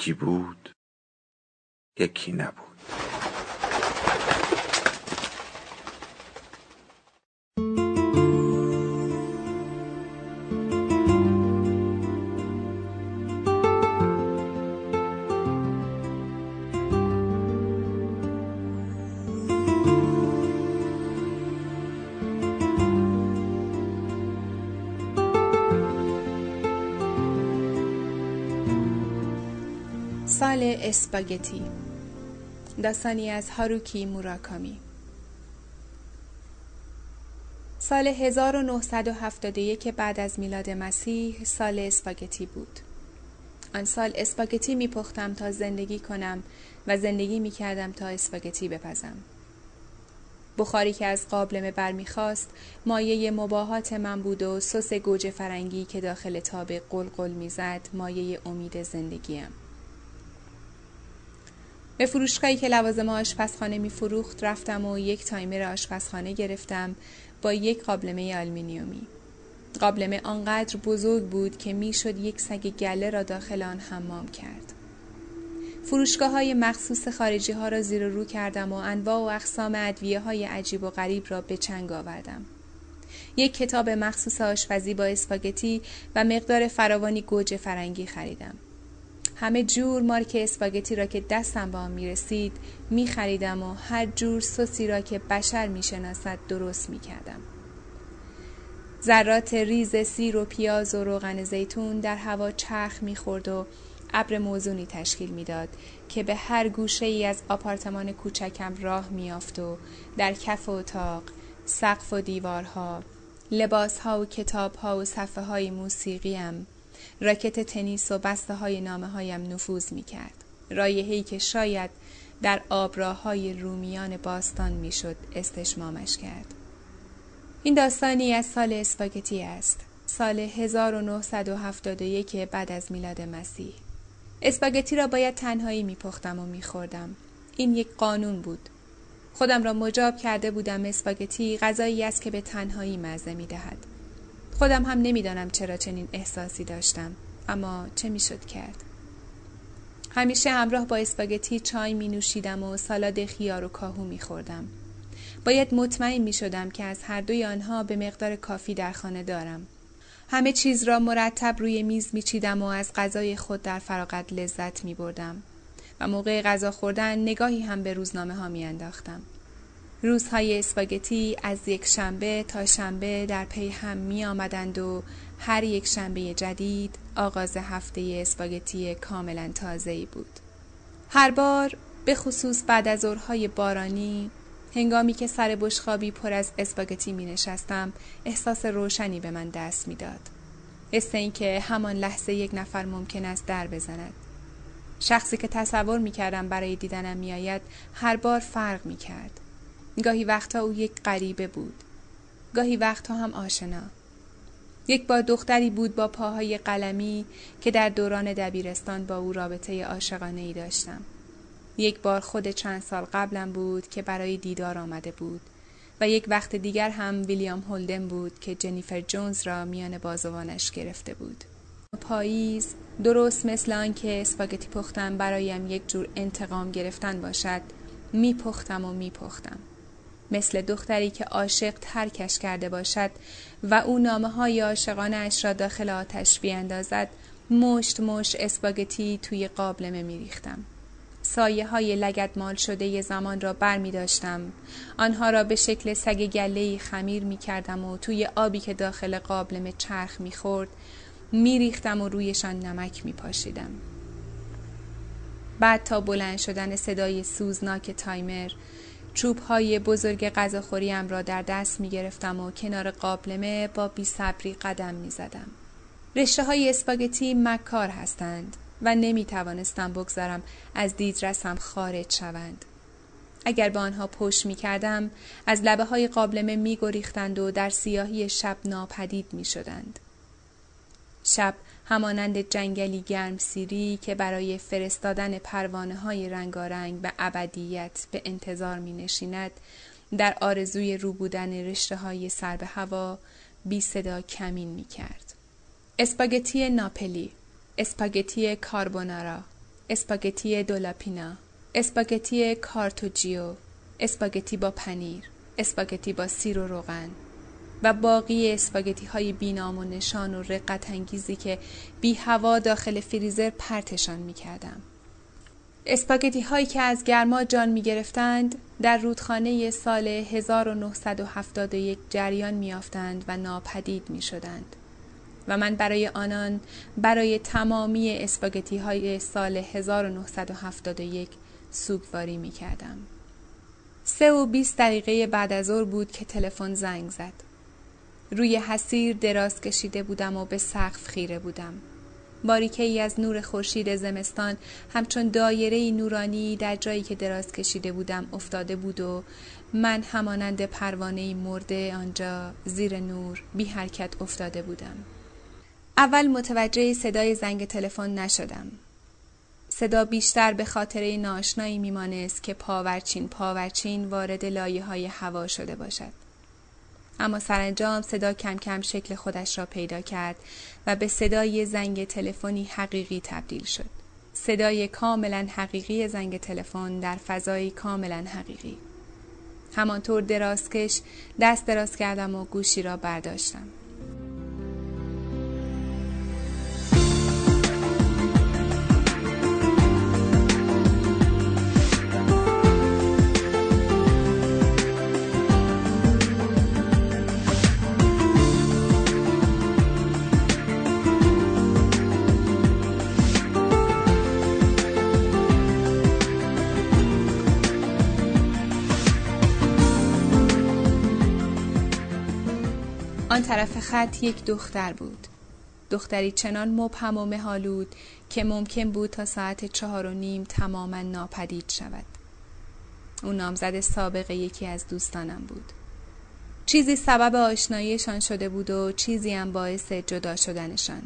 یکی بود یکی نبود. سال اسپاگتی. داستانی از هاروکی موراکامی. سال 1971 بعد از میلاد مسیح سال اسپاگتی بود. آن سال اسپاگتی می پختم تا زندگی کنم و زندگی می کردم تا اسپاگتی بپزم. بخاری که از قابلمه برمیخواست مایه مباهات من بود و سس گوجه فرنگی که داخل تاب قلقل می‌زد مایه امید زندگیم. به فروشگاهی که لوازم آشپزخانه می فروخت رفتم و یک تایمر آشپزخانه گرفتم با یک قابلمه آلمینیومی. قابلمه آنقدر بزرگ بود که می‌شد یک سگ گله را داخل آن حمام کرد. فروشگاه های مخصوص خارجی ها را زیر رو کردم و انواع و اقسام ادویه های عجیب و غریب را به چنگ آوردم. یک کتاب مخصوص آشپزی با اسپاگتی و مقدار فراوانی گوجه فرنگی خریدم. همه جور مارک اسپاگتی را که دستم به آن می رسید می خریدم و هر جور سوسی را که بشر می شناسد درست می کردم. ذرات ریز سیر و پیاز و روغن زیتون در هوا چرخ می خورد و ابر موزونی تشکیل می‌داد که به هر گوشه ای از آپارتمان کوچکم راه میافت و در کف اتاق، سقف و دیوارها، لباسها و کتابها و صفحه های موسیقیم راکت تنیس و بسته های نامه هایم نفوذ می کرد. رایحه‌ای که شاید در آبراهای رومیان باستان می‌شد استشمامش کرد. این داستانی از سال اسپاگتی است. سال 1971 بعد از میلاد مسیح. اسپاگتی را باید تنهایی میپختم و میخوردم. این یک قانون بود. خودم را مجاب کرده بودم اسپاگتی غذایی است که به تنهایی مزه می‌دهد. خودم هم نمی‌دانم چرا چنین احساسی داشتم اما چه می‌شد کرد همیشه همراه با اسپاگتی چای می نوشیدم و سالاد خیار و کاهو می خوردم. باید مطمئن می شدم که از هر دوی آنها به مقدار کافی در خانه دارم. همه چیز را مرتب روی میز می چیدم و از غذای خود در فراغت لذت می بردم. و موقع غذا خوردن نگاهی هم به روزنامه ها می انداختم. روزهای اسپاگتی از یک شنبه تا شنبه در پی هم می آمدند و هر یک شنبه جدید آغاز هفته اسپاگتی کاملا تازه بود. هر بار به خصوص بعد از ظهرهای بارانی هنگامی که سر بشخابی پر از اسپاگتی می نشستم احساس روشنی به من دست می داد. حس اینکه همان لحظه یک نفر ممکن است در بزند. شخصی که تصور می کردم برای دیدنم می آید هر بار فرق می کرد. گاهی وقتها او یک غریبه بود. گاهی وقتها هم آشنا. یک بار دختری بود با پاهای قلمی که در دوران دبیرستان با او رابطه عاشقانه ای داشتم. یک بار خود چند سال قبلم بود که برای دیدار آمده بود و یک وقت دیگر هم ویلیام هولدن بود که جنیفر جونز را میان بازوانش گرفته بود. پاییز درست مثل آنکه اسپاگتی پختن برایم یک جور انتقام گرفتن باشد میپختم و میپختم. مثل دختری که عاشق ترکش کرده باشد و او نامه های عاشقانه اش را داخل آتش بیاندازد مشت مشت اسپاگتی توی قابلمه میریختم سایه های لگت مال شده ی زمان را بر می داشتم. آنها را به شکل سگ گله خمیر می کردم و توی آبی که داخل قابلمه چرخ می خورد می ریختم و رویشان نمک می پاشیدم. بعد تا بلند شدن صدای سوزناک تایمر چوب های بزرگ غذاخوریم را در دست می گرفتم و کنار قابلمه با بی صبری قدم می زدم. رشته های اسپاگتی مکار هستند و نمی توانستم بگذارم از دیدرسم خارج شوند. اگر به آنها پشت می کردم از لبه های قابلمه می گریختند و در سیاهی شب ناپدید می شدند. شب همانند جنگلی گرمسیری که برای فرستادن پروانه های رنگارنگ به ابدیت به انتظار می نشیند در آرزوی ربودن رشته های سر به هوا بی صدا کمین می کرد. اسپاگتی ناپلی اسپاگتی کاربونارا اسپاگتی دولاپینا اسپاگتی کارتوجیو اسپاگتی با پنیر اسپاگتی با سیر و روغن و باقی اسپاگتی های بینام و نشان و رقت انگیزی که بی هوا داخل فریزر پرتشان می کردم. اسپاگتی هایی که از گرما جان می گرفتند در رودخانه سال 1971 جریان می آفتند و ناپدید می شدند. و من برای آنان برای تمامی اسپاگتی های سال 1971 سوگواری می کردم. سه و بیست دقیقه بعد از ظهر بود که تلفن زنگ زد. روی حسیر دراز کشیده بودم و به سقف خیره بودم. باریکه ای از نور خورشید زمستان همچون دایره نورانی در جایی که دراز کشیده بودم افتاده بود و من همانند پروانه مرده آنجا زیر نور بی حرکت افتاده بودم. اول متوجه صدای زنگ تلفن نشدم. صدا بیشتر به خاطر ناشنایی میمانست که پاورچین پاورچین وارد لایه های هوا شده باشد. اما سرانجام صدا کم کم شکل خودش را پیدا کرد و به صدای زنگ تلفنی حقیقی تبدیل شد. صدای کاملا حقیقی زنگ تلفن در فضایی کاملا حقیقی. همانطور درازکش دست دراز کردم و گوشی را برداشتم. آن طرف خط یک دختر بود. دختری چنان مبهم و مهالود که ممکن بود تا ساعت چهار و نیم تماما ناپدید شود. او نامزد سابق یکی از دوستانم بود. چیزی سبب آشناییشان شده بود و چیزی هم باعث جدا شدنشان.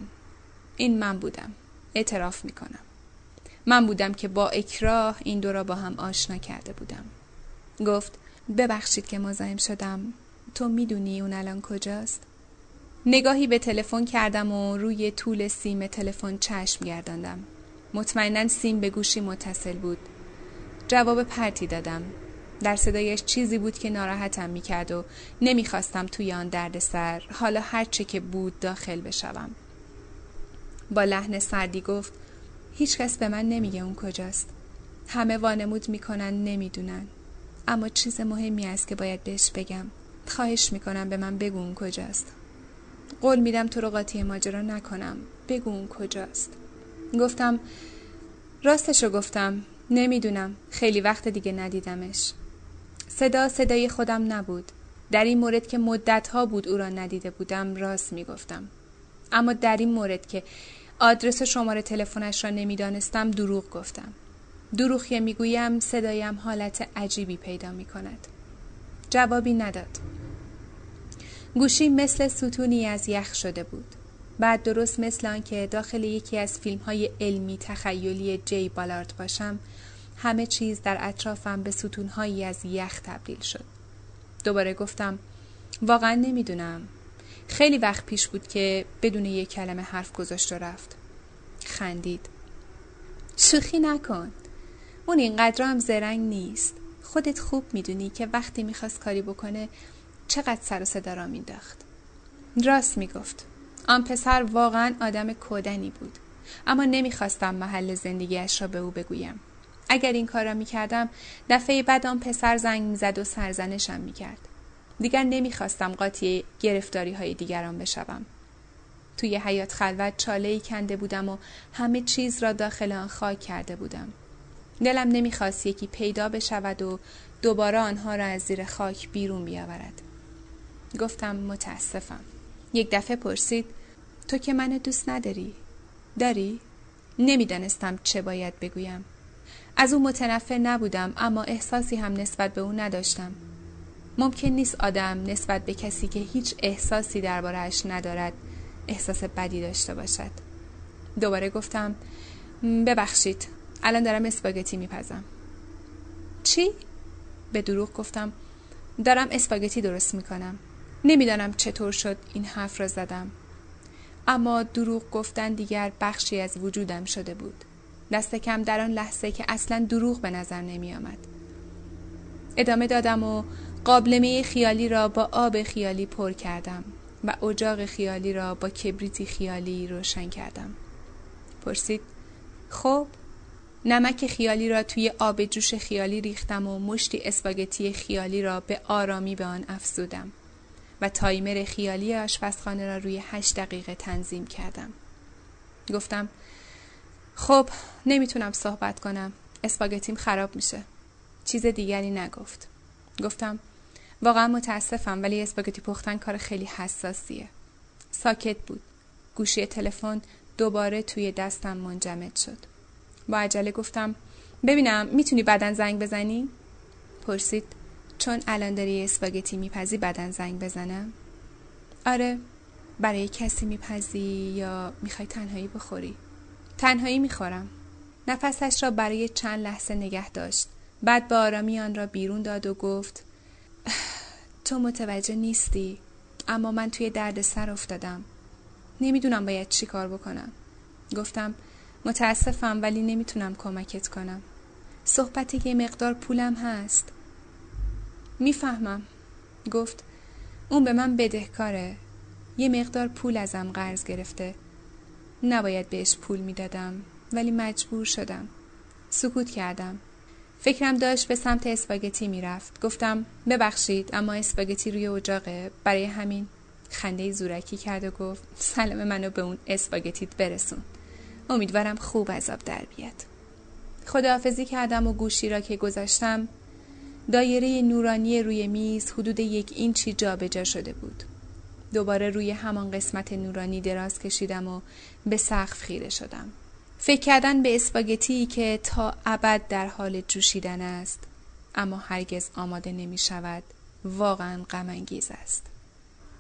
این من بودم. اعتراف می کنم. من بودم که با اکراه این دو را با هم آشنا کرده بودم. گفت ببخشید که مزاحم شدم تو می‌دونی اون الان کجاست؟ نگاهی به تلفن کردم و روی طول سیم تلفن چشم گرداندم. مطمئنا سیم به گوشی متصل بود. جواب پرتی دادم. در صدایش چیزی بود که ناراحتم می‌کرد و نمی‌خواستم توی آن دردسر حالا هرچه که بود داخل بشوم. با لحن سردی گفت هیچکس به من نمیگه اون کجاست. همه وانمود می‌کنن نمی‌دونن. اما چیز مهمی است که باید بهش بگم. خواهش می‌کنم به من بگو اون کجاست. قول میدم تو رو قاطی ماجرا نکنم. بگو اون کجاست. گفتم راستشو گفتم. نمی‌دونم. خیلی وقت دیگه ندیدمش. صدا صدای خودم نبود. در این مورد که مدت ها بود او را ندیده بودم راست می‌گفتم. اما در این مورد که آدرس و شماره تلفنش را نمی‌دانستم دروغ گفتم. دروغ که می‌گویم صدایم حالت عجیبی پیدا می کند جوابی نداد. گوشی مثل ستونی از یخ شده بود. بعد درست مثل آنکه داخل یکی از فیلم های علمی تخیلی جی بالارد باشم همه چیز در اطرافم به ستونهایی از یخ تبدیل شد. دوباره گفتم واقعا نمی‌دونم. خیلی وقت پیش بود که بدون یک کلمه حرف گذاشت و رفت. خندید. شوخی نکن. اون اینقدر هم زرنگ نیست. خودت خوب می‌دونی که وقتی می‌خواست کاری بکنه چقدر سر و صدا را مینداخت راست می‌گفت. آن پسر واقعا آدم کودنی بود. اما نمی‌خواستم محل زندگیش را به او بگویم. اگر این کار را می‌کردم دفعه بعد آن پسر زنگ می‌زد و سرزنشم می‌کرد. دیگر نمی‌خواستم قاطی گرفتاری های دیگران بشوم. توی حیات خلوت چاله ای کنده بودم و همه چیز را داخل آن خاک کرده بودم. دلم نمی‌خواست یکی پیدا بشود و دوباره آنها را از زیر خاک بیرون بیاورد. گفتم متاسفم. یک دفعه پرسید تو که منو دوست نداری؟ داری؟ نمی‌دانستم چه باید بگویم. از او متنفر نبودم اما احساسی هم نسبت به او نداشتم. ممکن نیست آدم نسبت به کسی که هیچ احساسی دربارهش ندارد احساس بدی داشته باشد. دوباره گفتم ببخشید الان دارم اسپاگتی میپزم. چی؟ به دروغ گفتم دارم اسپاگتی درست می‌کنم. نمی‌دانم چطور شد این حرف را زدم اما دروغ گفتن دیگر بخشی از وجودم شده بود دست کم در آن لحظه که اصلا دروغ به نظر نمی آمد. ادامه دادم و قابلمه خیالی را با آب خیالی پر کردم و اجاق خیالی را با کبریتی خیالی روشن کردم. پرسید خب نمک خیالی را توی آب جوش خیالی ریختم و مشتی اسپاگتی خیالی را به آرامی به آن افزودم و تایمر خیالی آشپزخانه را روی هشت دقیقه تنظیم کردم. گفتم خب نمی‌تونم صحبت کنم. اسپاگتیم خراب میشه. چیز دیگری نگفت. گفتم واقعا متاسفم ولی اسپاگتی پختن کار خیلی حساسیه. ساکت بود. گوشی تلفن دوباره توی دستم منجمد شد. با عجله گفتم ببینم می‌تونی بدن زنگ بزنی؟ پرسید. چون الان داری اسپاگتی میپزی بدن زنگ بزنم؟ آره. برای کسی میپزی یا می‌خوای تنهایی بخوری؟ تنهایی می‌خورم. نفسش را برای چند لحظه نگه داشت. بعد به آرامی آن را بیرون داد و گفت تو متوجه نیستی اما من توی درد سر افتادم. نمی‌دونم باید چی کار بکنم. گفتم متاسفم ولی نمی‌تونم کمکت کنم. صحبت یه مقدار پولم هست. می‌فهمم. گفت اون به من بدهکاره. یه مقدار پول ازم قرض گرفته. نباید بهش پول می‌دادم ولی مجبور شدم. سکوت کردم. فکرم داشت به سمت اسپاگتی می‌رفت. گفتم ببخشید اما اسپاگتی روی اجاقه. برای همین خنده زورکی کرد و گفت سلام منو به اون اسپاگتیت برسون. امیدوارم خوب عذاب در بیاد. خداحافظی کردم و گوشی را که گذاشتم دایره نورانی روی میز حدود یک اینچی جابجا شده بود. دوباره روی همان قسمت نورانی دراز کشیدم و به سقف خیره شدم. فکر کردن به اسپاگتی که تا ابد در حال جوشیدن است اما هرگز آماده نمی شود واقعا غم انگیز است.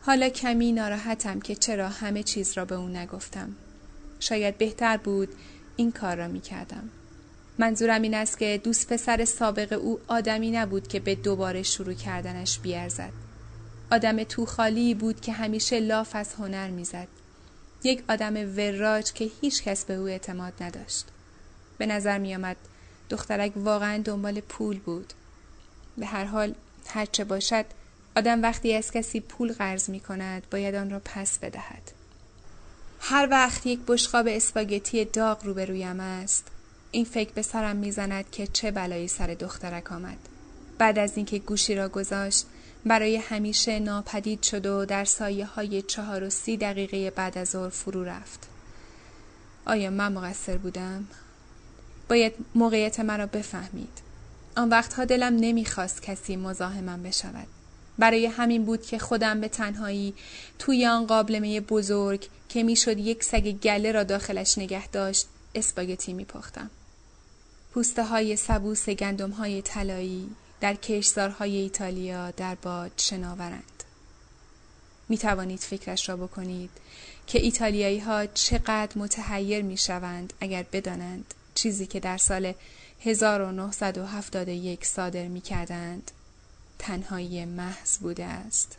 حالا کمی ناراحتم که چرا همه چیز را به او نگفتم. شاید بهتر بود این کار را می کردم. منظورم این است که دوست پسر سابق او آدمی نبود که به دوباره شروع کردنش بیارزد. آدم توخالی بود که همیشه لاف از هنر می‌زد. یک آدم وراج که هیچ کس به او اعتماد نداشت. به نظر می آمد دخترک واقعا دنبال پول بود. به هر حال هرچه باشد آدم وقتی از کسی پول قرض می کند باید آن را پس بدهد. هر وقت یک بشقاب اسپاگتی داغ روبرویم است این فکر به سرم می‌زند که چه بلایی سر دخترک آمد بعد از اینکه گوشی را گذاشت برای همیشه ناپدید شد و در سایه های چهار و سی دقیقه بعد از ظهر فرو رفت. آیا من مقصر بودم؟ باید موقعیت مرا بفهمید. آن وقتها دلم نمی‌خواست کسی مزاحمم بشود. برای همین بود که خودم به تنهایی توی آن قابلمه بزرگ که می‌شد یک سگ گله را داخلش نگه داشت اسپاگتی میپختم. پوسته های سبوس گندم های طلایی در کشزارهای ایتالیا در باد شناورند. می توانید فکرش را بکنید که ایتالیایی ها چقدر متحیر می شوند اگر بدانند چیزی که در سال 1971 صادر می کردند تنهایی محض بوده است.